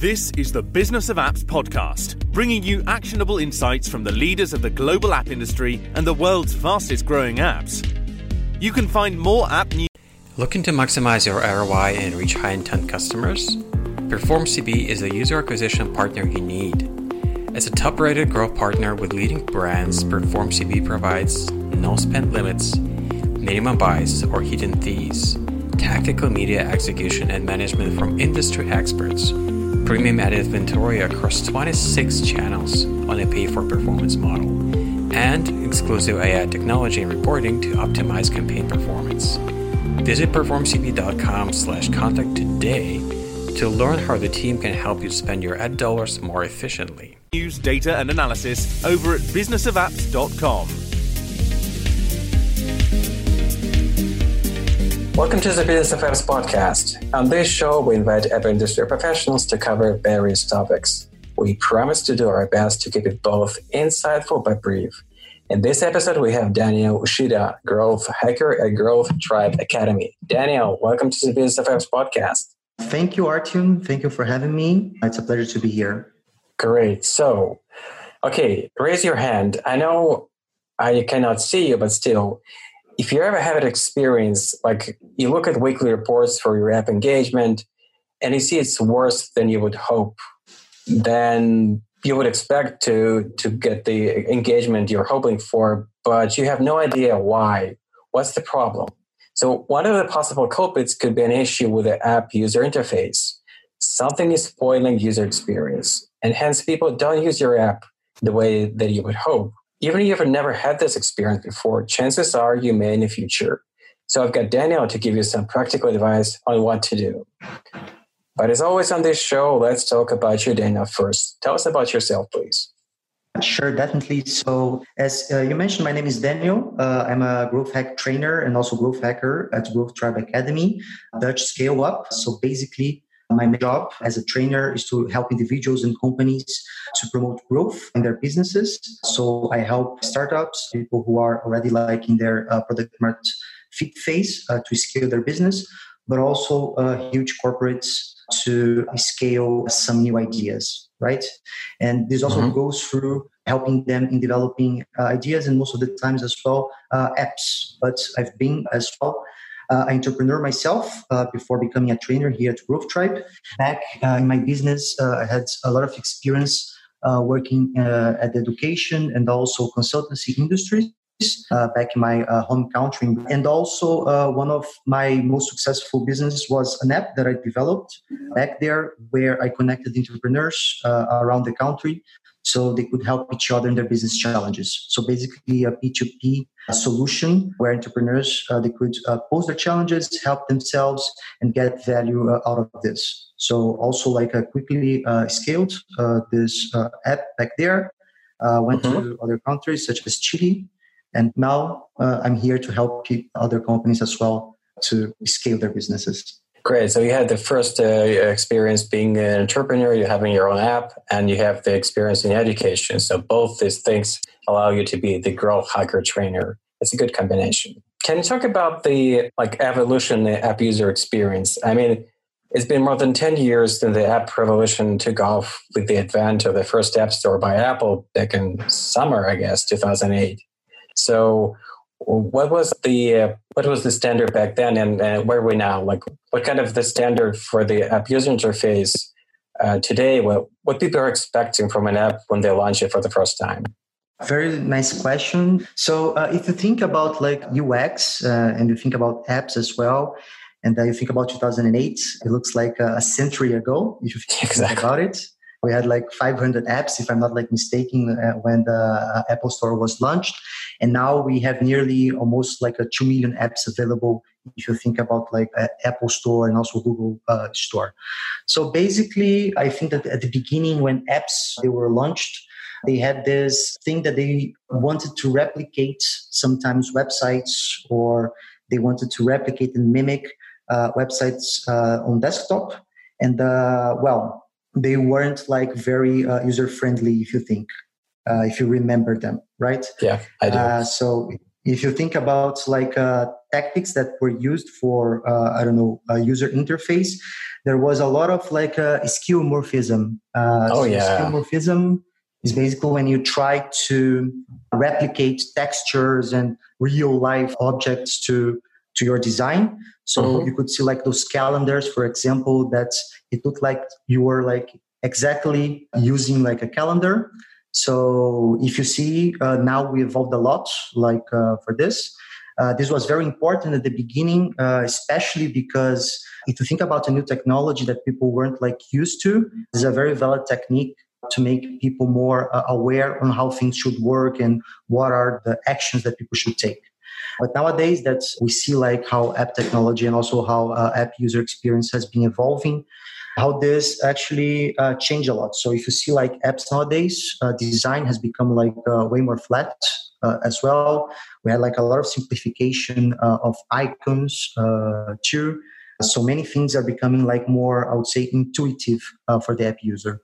This is the Business of Apps podcast, bringing you actionable insights from the leaders of the global app industry and the world's fastest growing apps. You can find more app news. Looking to maximize your ROI and reach high intent customers? PerformCB is the user acquisition partner you need. As a top rated growth partner with leading brands, PerformCB provides no spend limits, minimum buys, or hidden fees, tactical media execution and management from industry experts premium ad inventory across 26 channels on a pay for performance model, and exclusive AI technology and reporting to optimize campaign performance. Visit performcb.com slash contact today to learn how the team can help you spend your ad dollars more efficiently. News, data, and analysis over at businessofapps.com. Welcome to the Business Apps podcast. On this show, we invite app industry professionals to cover various topics. We promise to do our best to keep it both insightful but brief. In this episode, we have Daniel Ushida, growth hacker at Growth Tribe Academy. Daniel, welcome to the Business Apps podcast. Thank you, Artyom. Thank you for having me. It's a pleasure to be here. Great. So, okay, raise your hand. I know I cannot see you, but still, if you ever have an experience, like you look at weekly reports for your app engagement and you see it's worse than you would hope, then you would expect to to get the engagement you're hoping for, but you have no idea why. What's the problem? So one of the possible culprits could be an issue with the app user interface. Something is spoiling user experience, and hence people don't use your app the way that you would hope even if you've never had this experience before, chances are you may in the future. So I've got Daniel to give you some practical advice on what to do. But as always on this show, let's talk about you, Daniel, first. Tell us about yourself, please. Sure, definitely. So, as uh, you mentioned, my name is Daniel. Uh, I'm a growth hack trainer and also growth hacker at Growth Tribe Academy, Dutch Scale Up. So, basically, my job as a trainer is to help individuals and companies to promote growth in their businesses. So I help startups, people who are already like in their uh, product market fit phase uh, to scale their business, but also uh, huge corporates to scale some new ideas, right? And this also mm-hmm. goes through helping them in developing uh, ideas and most of the times as well uh, apps. But I've been as well uh, entrepreneur myself uh, before becoming a trainer here at Growth Tribe. Back uh, in my business, uh, I had a lot of experience uh, working at the education and also consultancy industries. back in my home country, and also one of my most successful business was an app that I developed back there, where I connected entrepreneurs around the country so they could help each other in their business challenges. So basically a P2P solution where entrepreneurs, uh, they could uh, post their challenges, help themselves and get value uh, out of this. So also like I quickly uh, scaled uh, this uh, app back there, went mm-hmm. to other countries such as Chile. And now I'm here to help other companies as well to scale their businesses. Great. So you had the first uh, experience being an entrepreneur, you're having your own app, and you have the experience in education. So both these things allow you to be the growth hacker trainer. It's a good combination. Can you talk about the like evolution the app user experience? I mean, it's been more than 10 years since the app revolution took off with the advent of the first app store by Apple back in summer, I guess, 2008. So what was the uh, what was the standard back then and uh, where are we now? Like what kind of the standard for the app user interface uh, today? What, what people are expecting from an app when they launch it for the first time? Very nice question. So uh, if you think about like ux uh, and you think about apps as well and you think about 2008 it looks like a century ago if you think exactly. about it we had like 500 apps, if I'm not like mistaken, uh, when the uh, Apple Store was launched. And now we have nearly almost like a 2 million apps available if you think about like Apple Store and also Google uh, Store. So basically, I think that at the beginning when apps they were launched, they had this thing that they wanted to replicate sometimes websites or they wanted to replicate and mimic uh, websites uh, on desktop. And uh, well, they weren't like very uh, user friendly if you think uh, if you remember them right? Yeah i do. Uh, so if you think about like uh, tactics that were used for uh, I don't know a user interface, there was a lot of like a skeuomorphism. Uh, oh so yeah, skeuomorphism is basically when you try to replicate textures and real life objects to to your design. So mm-hmm. you could see like those calendars, for example, that it looked like you were like exactly using like a calendar. So if you see uh, now we evolved a lot like uh, for this. Uh, this was very important at the beginning, uh, especially because if you think about a new technology that people weren't like used to, this is a very valid technique to make people more uh, aware on how things should work and what are the actions that people should take. But nowadays, that we see like how app technology and also how uh, app user experience has been evolving how this actually uh, changed a lot. So if you see like apps nowadays, uh, design has become like uh, way more flat uh, as well. We had like a lot of simplification uh, of icons too. So many things are becoming like more, I would say, intuitive for the app user.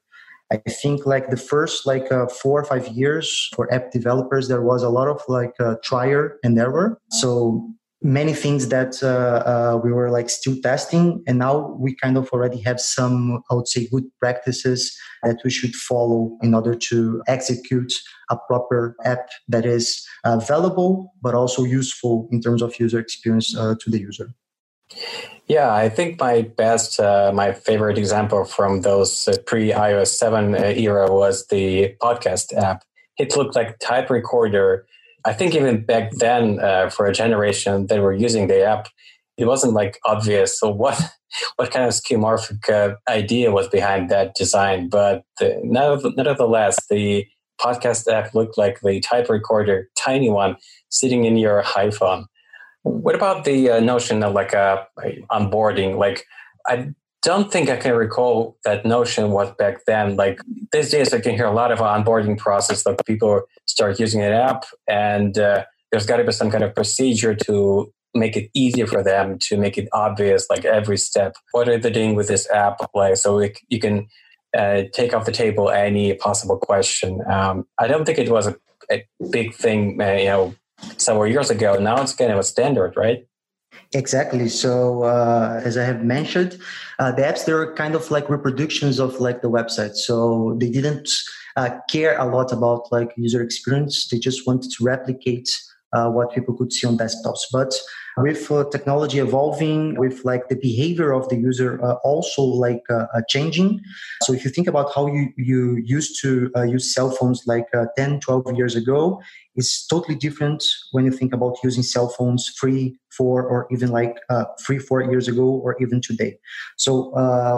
I think like the first like uh, four or five years for app developers, there was a lot of like uh, trial and error. So many things that uh, uh, we were like still testing and now we kind of already have some i would say good practices that we should follow in order to execute a proper app that is uh, valuable but also useful in terms of user experience uh, to the user yeah i think my best uh, my favorite example from those uh, pre ios 7 era was the podcast app it looked like type recorder I think even back then, uh, for a generation that were using the app, it wasn't like obvious. So what what kind of skeuomorphic uh, idea was behind that design? But the, nevertheless, the podcast app looked like the type recorder, tiny one, sitting in your iPhone. What about the uh, notion of like a, a onboarding? Like I don't think I can recall that notion was back then. Like these days, I can hear a lot of onboarding process. Like people start using an app, and uh, there's got to be some kind of procedure to make it easier for them to make it obvious, like every step. What are they doing with this app? Like so, you can uh, take off the table any possible question. Um, I don't think it was a, a big thing, uh, you know, several years ago. Now it's kind of a standard, right? Exactly. So, uh, as I have mentioned, uh, the apps they were kind of like reproductions of like the website. So they didn't uh, care a lot about like user experience. They just wanted to replicate uh, what people could see on desktops. But with uh, technology evolving, with like the behavior of the user uh, also like uh, uh changing. So if you think about how you, you used to uh, use cell phones like 10, 12 years ago, it's totally different when you think about using cell phones three, four, or even like three, four years ago, or even today. So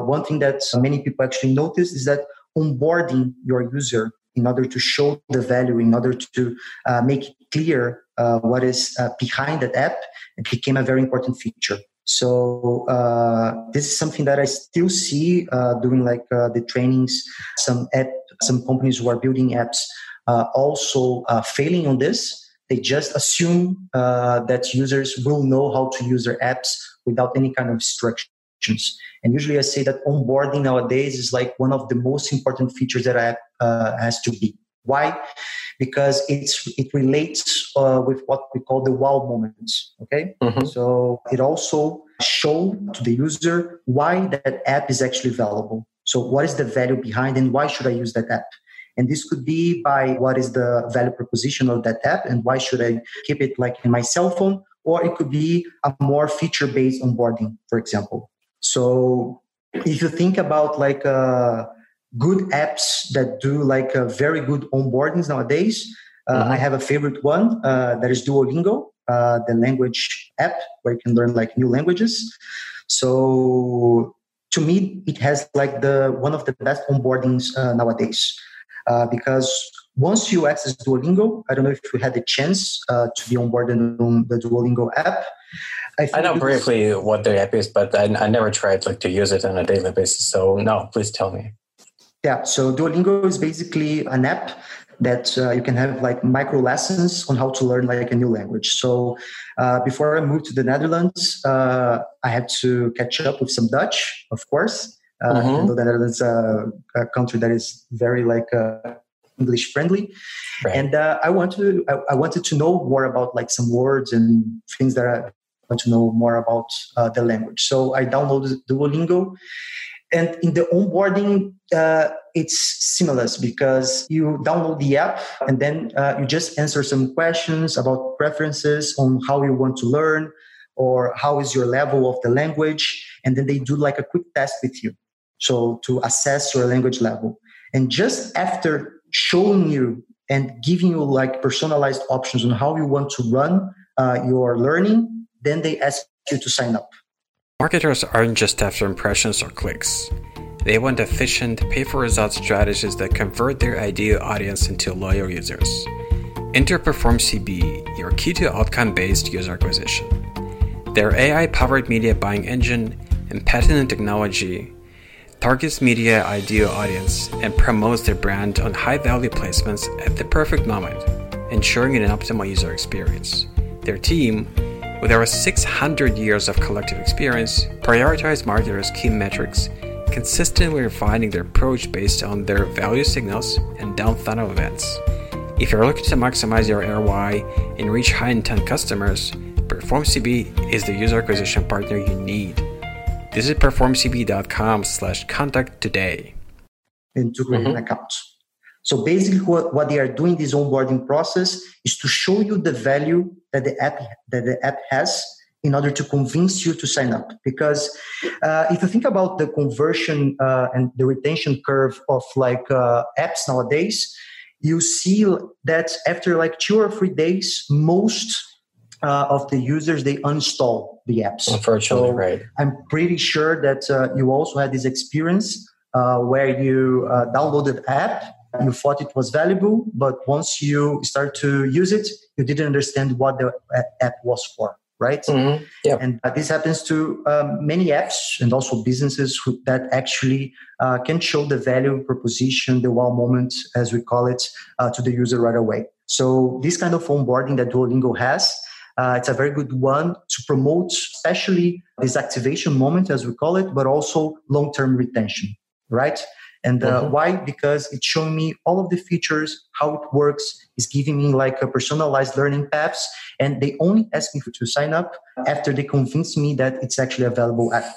one thing that many people actually notice is that onboarding your user in order to show the value, in order to uh, make it clear uh, what is uh, behind that app, it became a very important feature. So uh, this is something that I still see uh, doing like uh, the trainings. Some app, some companies who are building apps also failing on this. They just assume that users will know how to use their apps without any kind of structure. And usually I say that onboarding nowadays is like one of the most important features that app uh, has to be. Why? Because it's it relates uh, with what we call the wow moments. Okay, mm-hmm. so it also show to the user why that app is actually valuable. So what is the value behind, and why should I use that app? And this could be by what is the value proposition of that app, and why should I keep it like in my cell phone, or it could be a more feature based onboarding, for example. So if you think about like uh, good apps that do like a very good onboardings nowadays, uh, mm-hmm. I have a favorite one uh, that is Duolingo, uh, the language app where you can learn like new languages. So to me, it has like the one of the best onboardings uh, nowadays uh, because once you access Duolingo, I don't know if you had the chance to be onboarded on the Duolingo app. I, I know briefly what the app is, but I, I never tried like to use it on a daily basis. So no, please tell me. Yeah, so Duolingo is basically an app that uh, you can have like micro lessons on how to learn like a new language. So uh, before I moved to the Netherlands, uh, I had to catch up with some Dutch, of course. Uh, mm-hmm. the Netherlands uh, a country that is very like uh, English friendly, right. and I want to I, I, wanted to know more about like some words and things that I want to know more about uh, the language. So I downloaded Duolingo. And in the onboarding, uh, it's seamless because you download the app and then uh, you just answer some questions about preferences on how you want to learn or how is your level of the language. And then they do like a quick test with you. So to assess your language level. And just after showing you and giving you like personalized options on how you want to run uh, your learning, then they ask you to sign up. Marketers aren't just after impressions or clicks. They want efficient, pay for results strategies that convert their ideal audience into loyal users. Enter Perform CB, your key to outcome based user acquisition. Their AI powered media buying engine and patented technology targets media ideal audience and promotes their brand on high value placements at the perfect moment, ensuring an optimal user experience. Their team, with over 600 years of collective experience, prioritize marketers' key metrics, consistently refining their approach based on their value signals and down funnel events. If you're looking to maximize your ROI and reach high intent customers, PerformCB is the user acquisition partner you need. Visit performcb.com slash contact today. And to create mm-hmm. an account. So basically what, what they are doing this onboarding process is to show you the value that the app that the app has in order to convince you to sign up. Because uh, if you think about the conversion uh, and the retention curve of like uh, apps nowadays, you see that after like two or three days, most uh, of the users they uninstall the apps. Unfortunately, so right. I'm pretty sure that uh, you also had this experience uh, where you uh, downloaded app, you thought it was valuable, but once you start to use it, you didn't understand what the uh, app was for. Right, mm-hmm. yeah, and uh, this happens to um, many apps and also businesses who, that actually can show the value proposition, the wow moment, as we call it, to the user right away. So this kind of onboarding that Duolingo has uh, it's a very good one to promote, especially this activation moment, as we call it, but also long term retention, right? And uh, mm-hmm. why? Because it's showing me all of the features, how it works, it's giving me like a personalized learning paths. And they only ask me to sign up after they convince me that it's actually available app.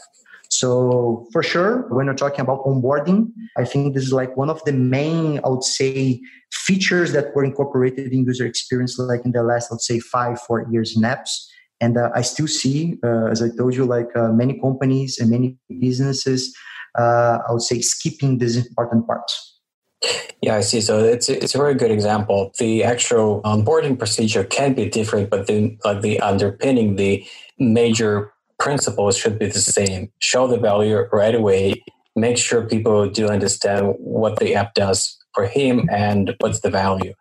So for sure, when we're talking about onboarding, I think this is like one of the main, I would say, features that were incorporated in user experience, like in the last, let's say, five, four years in apps. And uh, I still see, uh, as I told you, like uh, many companies and many businesses, uh, I would say, skipping these important parts. Yeah, I see. So it's it's a very good example. The actual onboarding procedure can be different, but then like the underpinning the major principles should be the same. Show the value right away. Make sure people do understand what the app does for him and what's the value.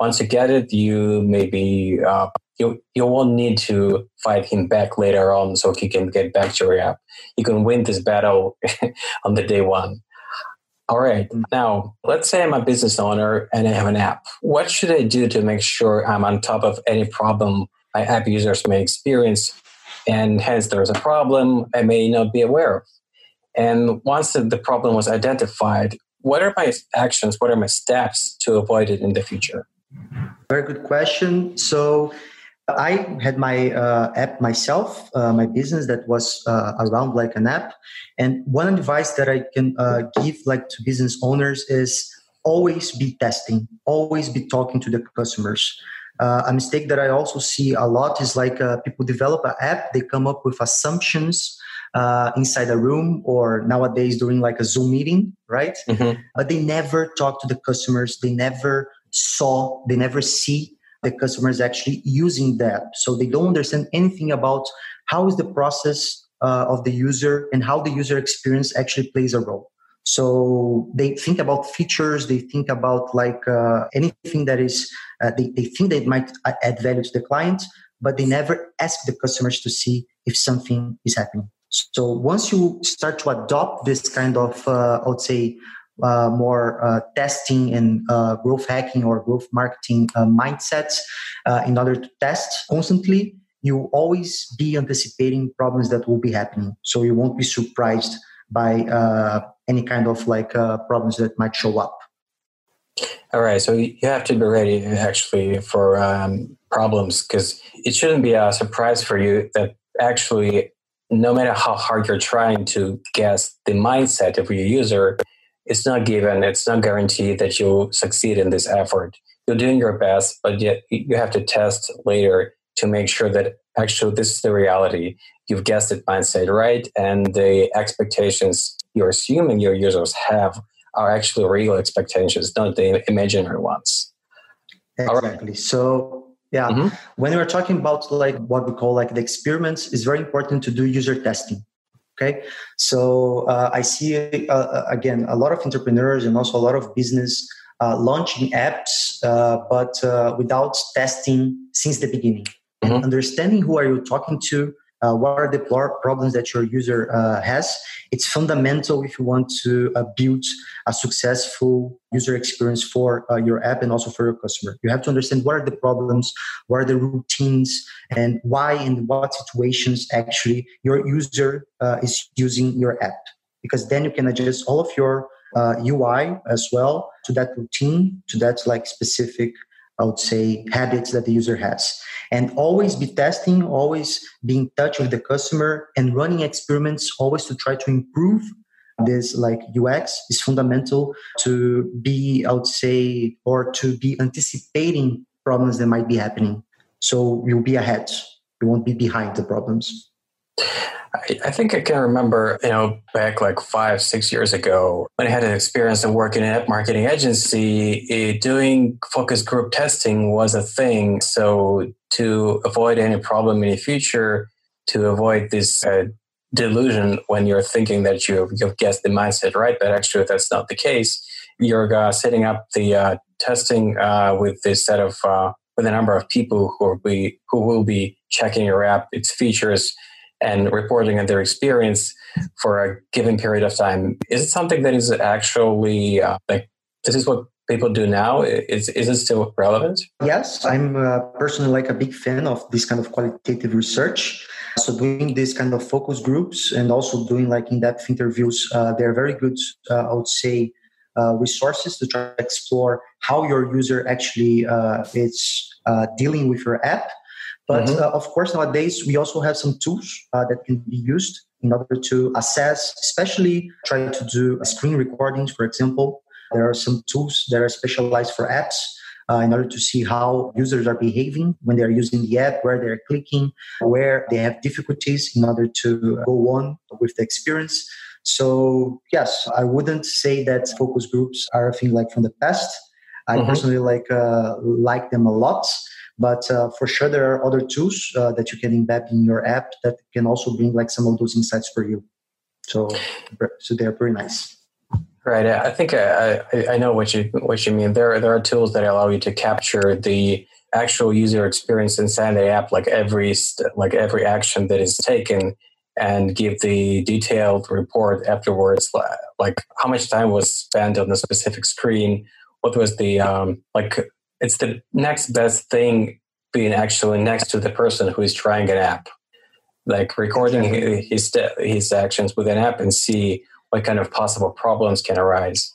Once you get it, you maybe uh, you you won't need to fight him back later on, so he can get back to your app. You can win this battle on the day one. All right. Mm. Now, let's say I'm a business owner and I have an app. What should I do to make sure I'm on top of any problem my app users may experience and hence there's a problem I may not be aware of. And once the problem was identified, what are my actions? What are my steps to avoid it in the future? Very good question. So, I had my uh, app myself, uh, my business that was uh, around like an app. And one advice that I can uh, give like to business owners is always be testing, always be talking to the customers. Uh, a mistake that I also see a lot is like uh, people develop an app, they come up with assumptions uh, inside a room or nowadays during like a Zoom meeting, right? Mm-hmm. But they never talk to the customers. They never saw, they never see the customers actually using that. So they don't understand anything about how is the process uh, of the user and how the user experience actually plays a role. So they think about features, they think about like uh, anything that is, uh, they, they think they might add value to the client, but they never ask the customers to see if something is happening. So once you start to adopt this kind of, uh, I would say, uh, more uh, testing and uh, growth hacking or growth marketing uh, mindsets uh, in order to test constantly, you always be anticipating problems that will be happening. So you won't be surprised by uh, any kind of like problems that might show up. All right, so you have to be ready actually for um, problems because it shouldn't be a surprise for you that actually no matter how hard you're trying to guess the mindset of your user it's not given it's not guaranteed that you'll succeed in this effort you're doing your best but yet you have to test later to make sure that actually this is the reality you've guessed it mindset right and the expectations you're assuming your users have are actually real expectations not the imaginary ones exactly so yeah. Mm-hmm. When we're talking about like what we call like the experiments, it's very important to do user testing. Okay. So uh, I see uh, uh, again a lot of entrepreneurs and also a lot of business uh, launching apps, uh, but uh, without testing since the beginning. Mm-hmm. And understanding who are you talking to, uh, what are the problems that your user uh, has. It's fundamental if you want to uh, build a successful user experience for uh, your app and also for your customer. You have to understand what are the problems, what are the routines, and why in what situations actually your user uh, is using your app. Because then you can adjust all of your UI uh, as well to that routine, to that like specific I would say, habits that the user has. And always be testing, always be in touch with the customer and running experiments, always to try to improve this like UX is fundamental to be, I would say, or to be anticipating problems that might be happening. So you'll be ahead. You won't be behind the problems. I, I think I can remember, you know, back like five, six years ago when I had an experience of working in a marketing agency, doing focus group testing was a thing. So to avoid any problem in the future, to avoid this uh, delusion when you're thinking that you, you've guessed the mindset right, but actually that's not the case. You're uh, setting up the uh, testing uh, with this set of uh, with a number of people who will be who will be checking your app, its features, and reporting on their experience for a given period of time. Is it something that is actually uh, like this is what people do now? Is is it still relevant? Yes, I'm uh, personally like a big fan of this kind of qualitative research. So doing this kind of focus groups and also doing like in-depth interviews, uh, they're very good. Uh, I would say. Uh, resources to try to explore how your user actually uh, is dealing with your app but mm-hmm. uh, of course, nowadays we also have some tools uh, that can be used in order to assess, especially try to do screen recordings, for example. There are some tools that are specialized for apps uh, in order to see how users are behaving when they're using the app, where they're clicking, where they have difficulties in order to go on with the experience. So yes, I wouldn't say that focus groups are a thing like from the past. I mm-hmm. personally like uh, like them a lot. But uh, for sure, there are other tools uh, that you can embed in your app that can also bring like some of those insights for you. So, so they're pretty nice. Right. I think I, I know what you what you mean. There there are tools that allow you to capture the actual user experience inside the app, like every like every action that is taken, and give the detailed report afterwards, like how much time was spent on the specific screen, what was the um, like it's the next best thing being actually next to the person who is trying an app like recording his his actions with an app and see what kind of possible problems can arise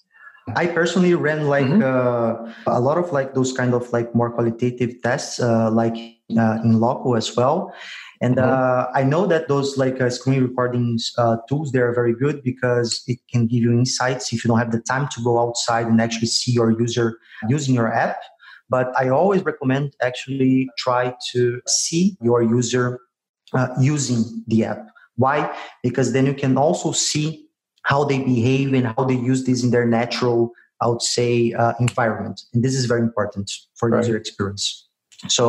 i personally ran like mm-hmm. uh, a lot of like those kind of like more qualitative tests uh, like uh, in loco as well and mm-hmm. Uh, i know that those like uh, screen recordings uh, tools they are very good because it can give you insights if you don't have the time to go outside and actually see your user using your app but I always recommend actually try to see your user uh, using the app. Why? Because then you can also see how they behave and how they use this in their natural, I would say, uh, environment. And this is very important for right. user experience. So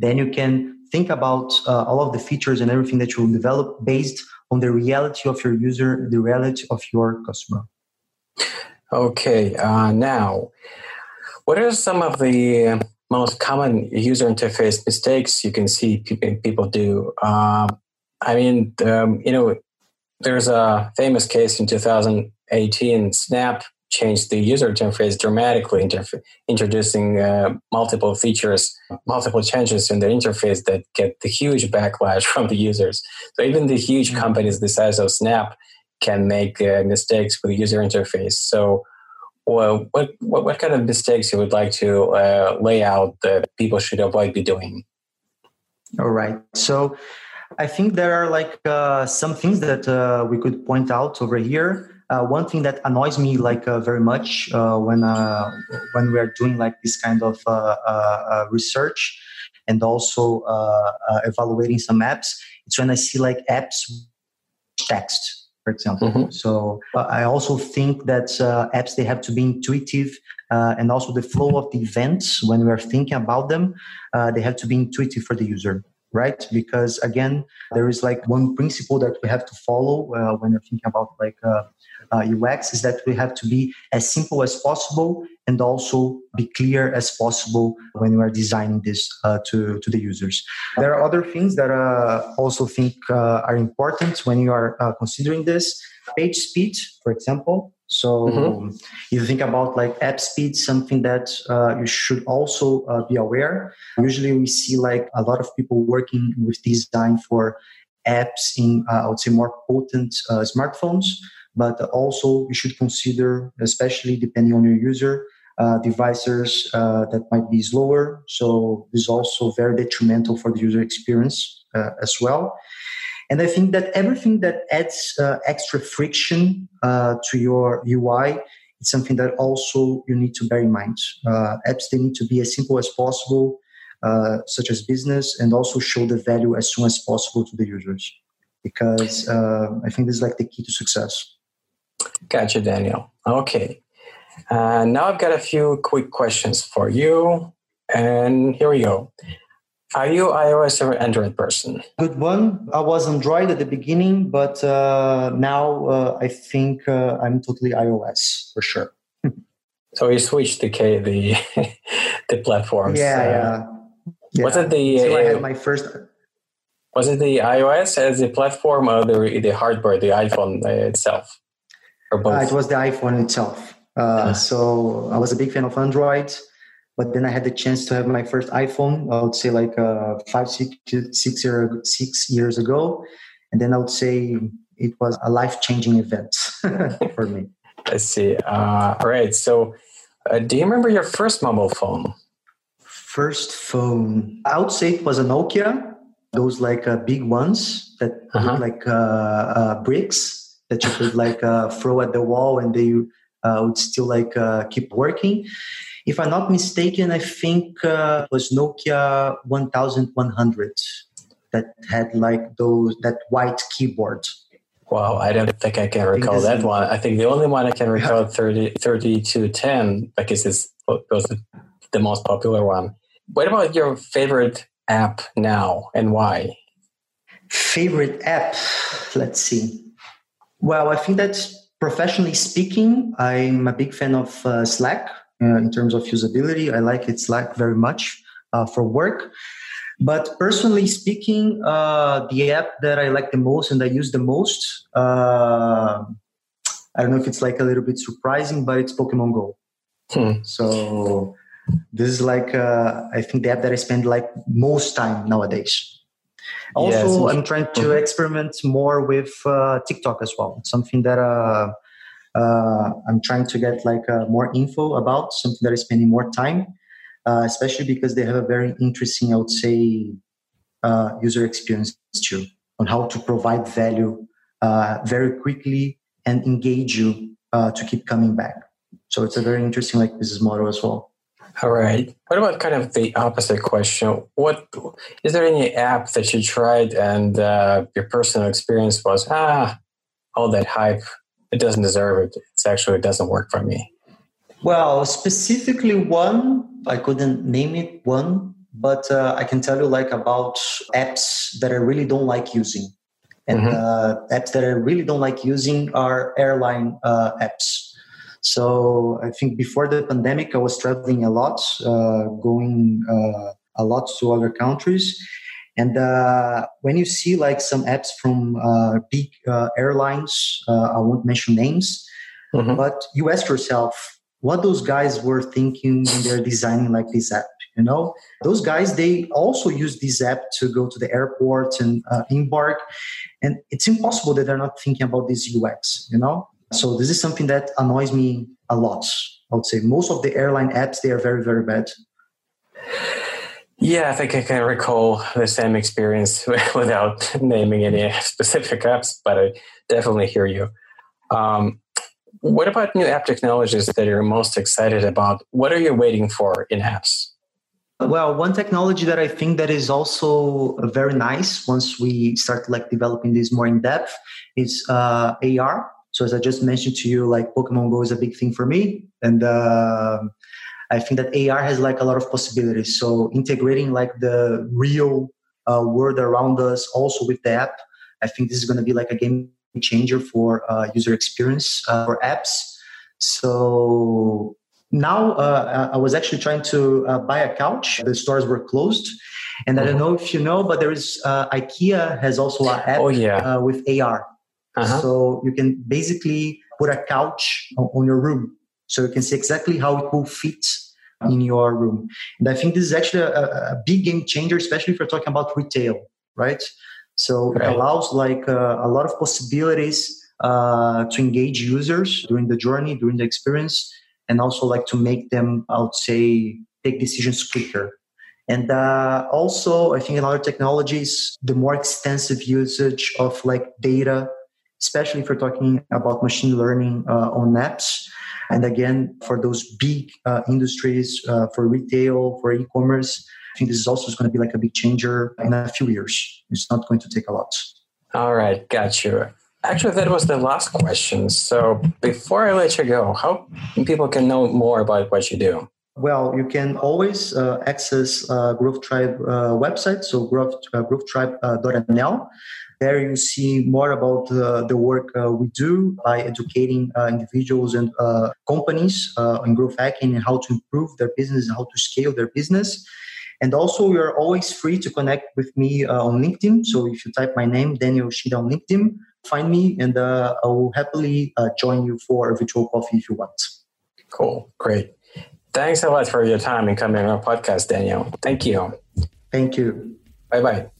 then you can think about uh, all of the features and everything that you will develop based on the reality of your user, the reality of your customer. Okay, uh, now what are some of the most common user interface mistakes you can see people do? Um, I mean, um, you know, there's a famous case in 2018. Snap changed the user interface dramatically, interf- introducing uh, multiple features, multiple changes in the interface that get the huge backlash from the users. So even the huge mm-hmm. companies the size of Snap can make uh, mistakes with the user interface. So well, what, what, what kind of mistakes you would like to uh, lay out that people should avoid be doing? All right. So I think there are like uh, some things that uh, we could point out over here. Uh, one thing that annoys me like uh, very much uh, when when we are doing like this kind of research and also evaluating some apps, it's when I see like apps text for example. Mm-hmm. So I also think that uh, apps they have to be intuitive, uh, and also the flow of the events when we are thinking about them, uh, they have to be intuitive for the user, right? Because again, there is like one principle that we have to follow uh, when you're thinking about like UX uh, is that we have to be as simple as possible and also be clear as possible when we are designing this uh, to, to the users. There are other things that I uh, also think uh, are important when you are uh, considering this. Page speed, for example. So mm-hmm. you think about like app speed, something that uh, you should also be aware. Usually we see like a lot of people working with design for apps in, I would say, more potent smartphones but also you should consider, especially depending on your user, uh, devices uh, that might be slower. So this is also very detrimental for the user experience uh, as well. And I think that everything that adds uh, extra friction uh, to your UI is something that also you need to bear in mind. Uh, apps they need to be as simple as possible, such as business, and also show the value as soon as possible to the users. Because I think this is like the key to success. Gotcha, Daniel. Okay. Uh, now I've got a few quick questions for you. And here we go. Are you iOS or Android person? Good one. I was Android at the beginning, but uh, now uh, I think uh, I'm totally iOS for sure. so you switched the the the platforms. Yeah, uh, yeah. yeah. Was it the? So I had my first. Was it the iOS as the platform or the the hardware, the iPhone itself? Uh, it was the iPhone itself. Uh, so I was a big fan of Android, but then I had the chance to have my first iPhone. I would say like uh, five, six, six, year, six years ago, and then I would say it was a life changing event for me. I see. Uh, all right. So, uh, do you remember your first mobile phone? First phone, I would say it was a Nokia. Those like uh, big ones that uh-huh. look like uh, bricks that you could like uh, throw at the wall and they uh, would still like uh, keep working. If I'm not mistaken, I think uh, it was Nokia 1100 that had like those that white keyboard. Wow, I don't think I can recall that one. I think the only one I can recall 30, 3210 because it's was the, the most popular one. What about your favorite app now and why? Favorite app? Let's see. Well, I think that professionally speaking, I'm a big fan of uh, Slack uh, in terms of usability. I like it Slack very much uh, for work. But personally speaking, uh, the app that I like the most and I use the most, uh, I don't know if it's like a little bit surprising, but it's Pokemon Go. Hmm. So this is like uh, I think the app that I spend like most time nowadays. Also, yes. I'm trying to mm-hmm. experiment more with uh, TikTok as well. Something that uh, uh, I'm trying to get like uh, more info about. Something that is spending more time, uh, especially because they have a very interesting, I would say, uh, user experience too on how to provide value very quickly and engage you to keep coming back. So it's a very interesting like business model as well. All right. What about kind of the opposite question? What is there any app that you tried and uh, your personal experience was ah, all that hype, it doesn't deserve it. It's actually it doesn't work for me. Well, specifically one, I couldn't name it one, but uh, I can tell you like about apps that I really don't like using. And mm-hmm. uh, apps that I really don't like using are airline uh, apps. So I think before the pandemic, I was traveling a lot, uh, going uh, a lot to other countries. And uh, when you see like some apps from uh, big uh, airlines, uh, I won't mention names, mm-hmm. but you ask yourself what those guys were thinking when they're designing like this app. You know, those guys they also use this app to go to the airport and embark, and it's impossible that they're not thinking about this UX. You know, So this is something that annoys me a lot. I would say most of the airline apps they are very very bad. Yeah, I think I can recall the same experience without naming any specific apps, but I definitely hear you. Um, what about new app technologies that you're most excited about? What are you waiting for in apps? Well, one technology that I think that is also very nice once we start like developing this more in depth is uh, AR. So as I just mentioned to you, like Pokemon Go is a big thing for me, and uh, I think that AR has like a lot of possibilities. So integrating like the real uh, world around us also with the app, I think this is going to be like a game changer for uh, user experience uh, for apps. So now uh, I was actually trying to uh, buy a couch. The stores were closed, and I don't know if you know, but there is uh, IKEA has also an app oh, yeah. with AR. Uh-huh. So you can basically put a couch on your room so you can see exactly how it will fit in your room. And I think this is actually a, a big game changer, especially if you're talking about retail, right? So right. it allows like uh, a lot of possibilities uh, to engage users during the journey, during the experience, and also like to make them, I would say, take decisions quicker. And uh, also, I think in other technologies, the more extensive usage of like data, especially if you're talking about machine learning uh, on apps, and again, for those big uh, industries, uh, for retail, for e-commerce, I think this is also going to be like a big changer in a few years. It's not going to take a lot. All right, got you. Actually, that was the last question. So before I let you go, how people can know more about what you do? Well, you can always uh, access uh, Growth Tribe uh, website, so growth, uh, growthtribe.nl. There you see more about uh, the work uh, we do by educating uh, individuals and uh, companies uh, in growth hacking and how to improve their business and how to scale their business. And also, you're always free to connect with me uh, on LinkedIn. So if you type my name, Daniel Ushida on LinkedIn, find me and I will happily join you for a virtual coffee if you want. Cool. Great. Thanks so much for your time and coming on our podcast, Daniel. Thank you. Thank you. Bye bye.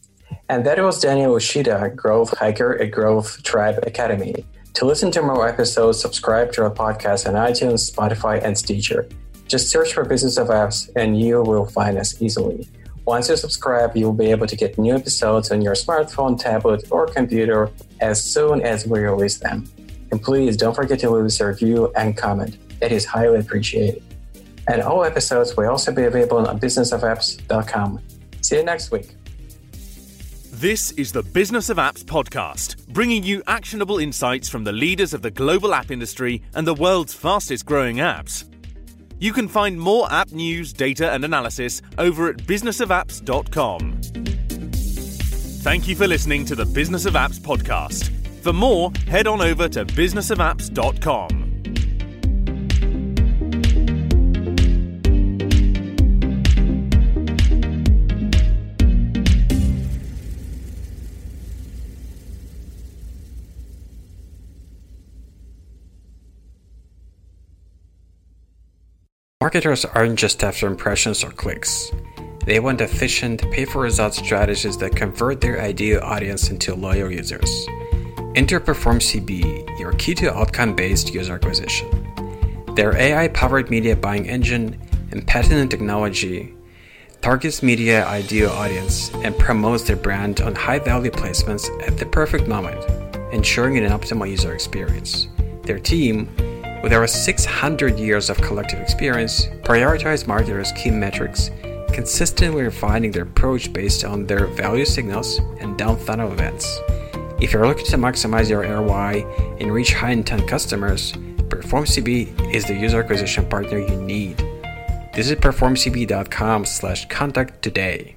And that was Daniel Ushida, Growth hacker at Growth Tribe Academy. To listen to more episodes, subscribe to our podcast on iTunes, Spotify, and Stitcher. Just search for Business of Apps and you will find us easily. Once you subscribe, you will be able to get new episodes on your smartphone, tablet, or computer as soon as we release them. And please don't forget to leave us a review and comment. It is highly appreciated. And all episodes will also be available on businessofapps.com. See you next week. This is the Business of Apps podcast, bringing you actionable insights from the leaders of the global app industry and the world's fastest growing apps. You can find more app news, data, and analysis over at businessofapps.com. Thank you for listening to the Business of Apps podcast. For more, head on over to businessofapps.com. Marketers aren't just after impressions or clicks. They want efficient, pay for results strategies that convert their ideal audience into loyal users. Enter Perform CB, your key to outcome based user acquisition. Their AI powered media buying engine and patented technology targets media ideal audience and promotes their brand on high value placements at the perfect moment, ensuring an optimal user experience. Their team with over 600 years of collective experience, prioritize marketers' key metrics, consistently refining their approach based on their value signals and down funnel events. If you're looking to maximize your ROI and reach high intent customers, PerformCB is the user acquisition partner you need. Visit performcb.com slash contact today.